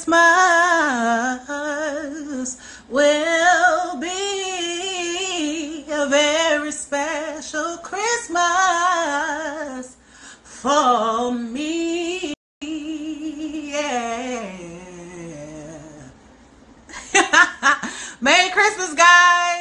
Christmas will be a very special Christmas for me. Yeah. Merry Christmas, guys.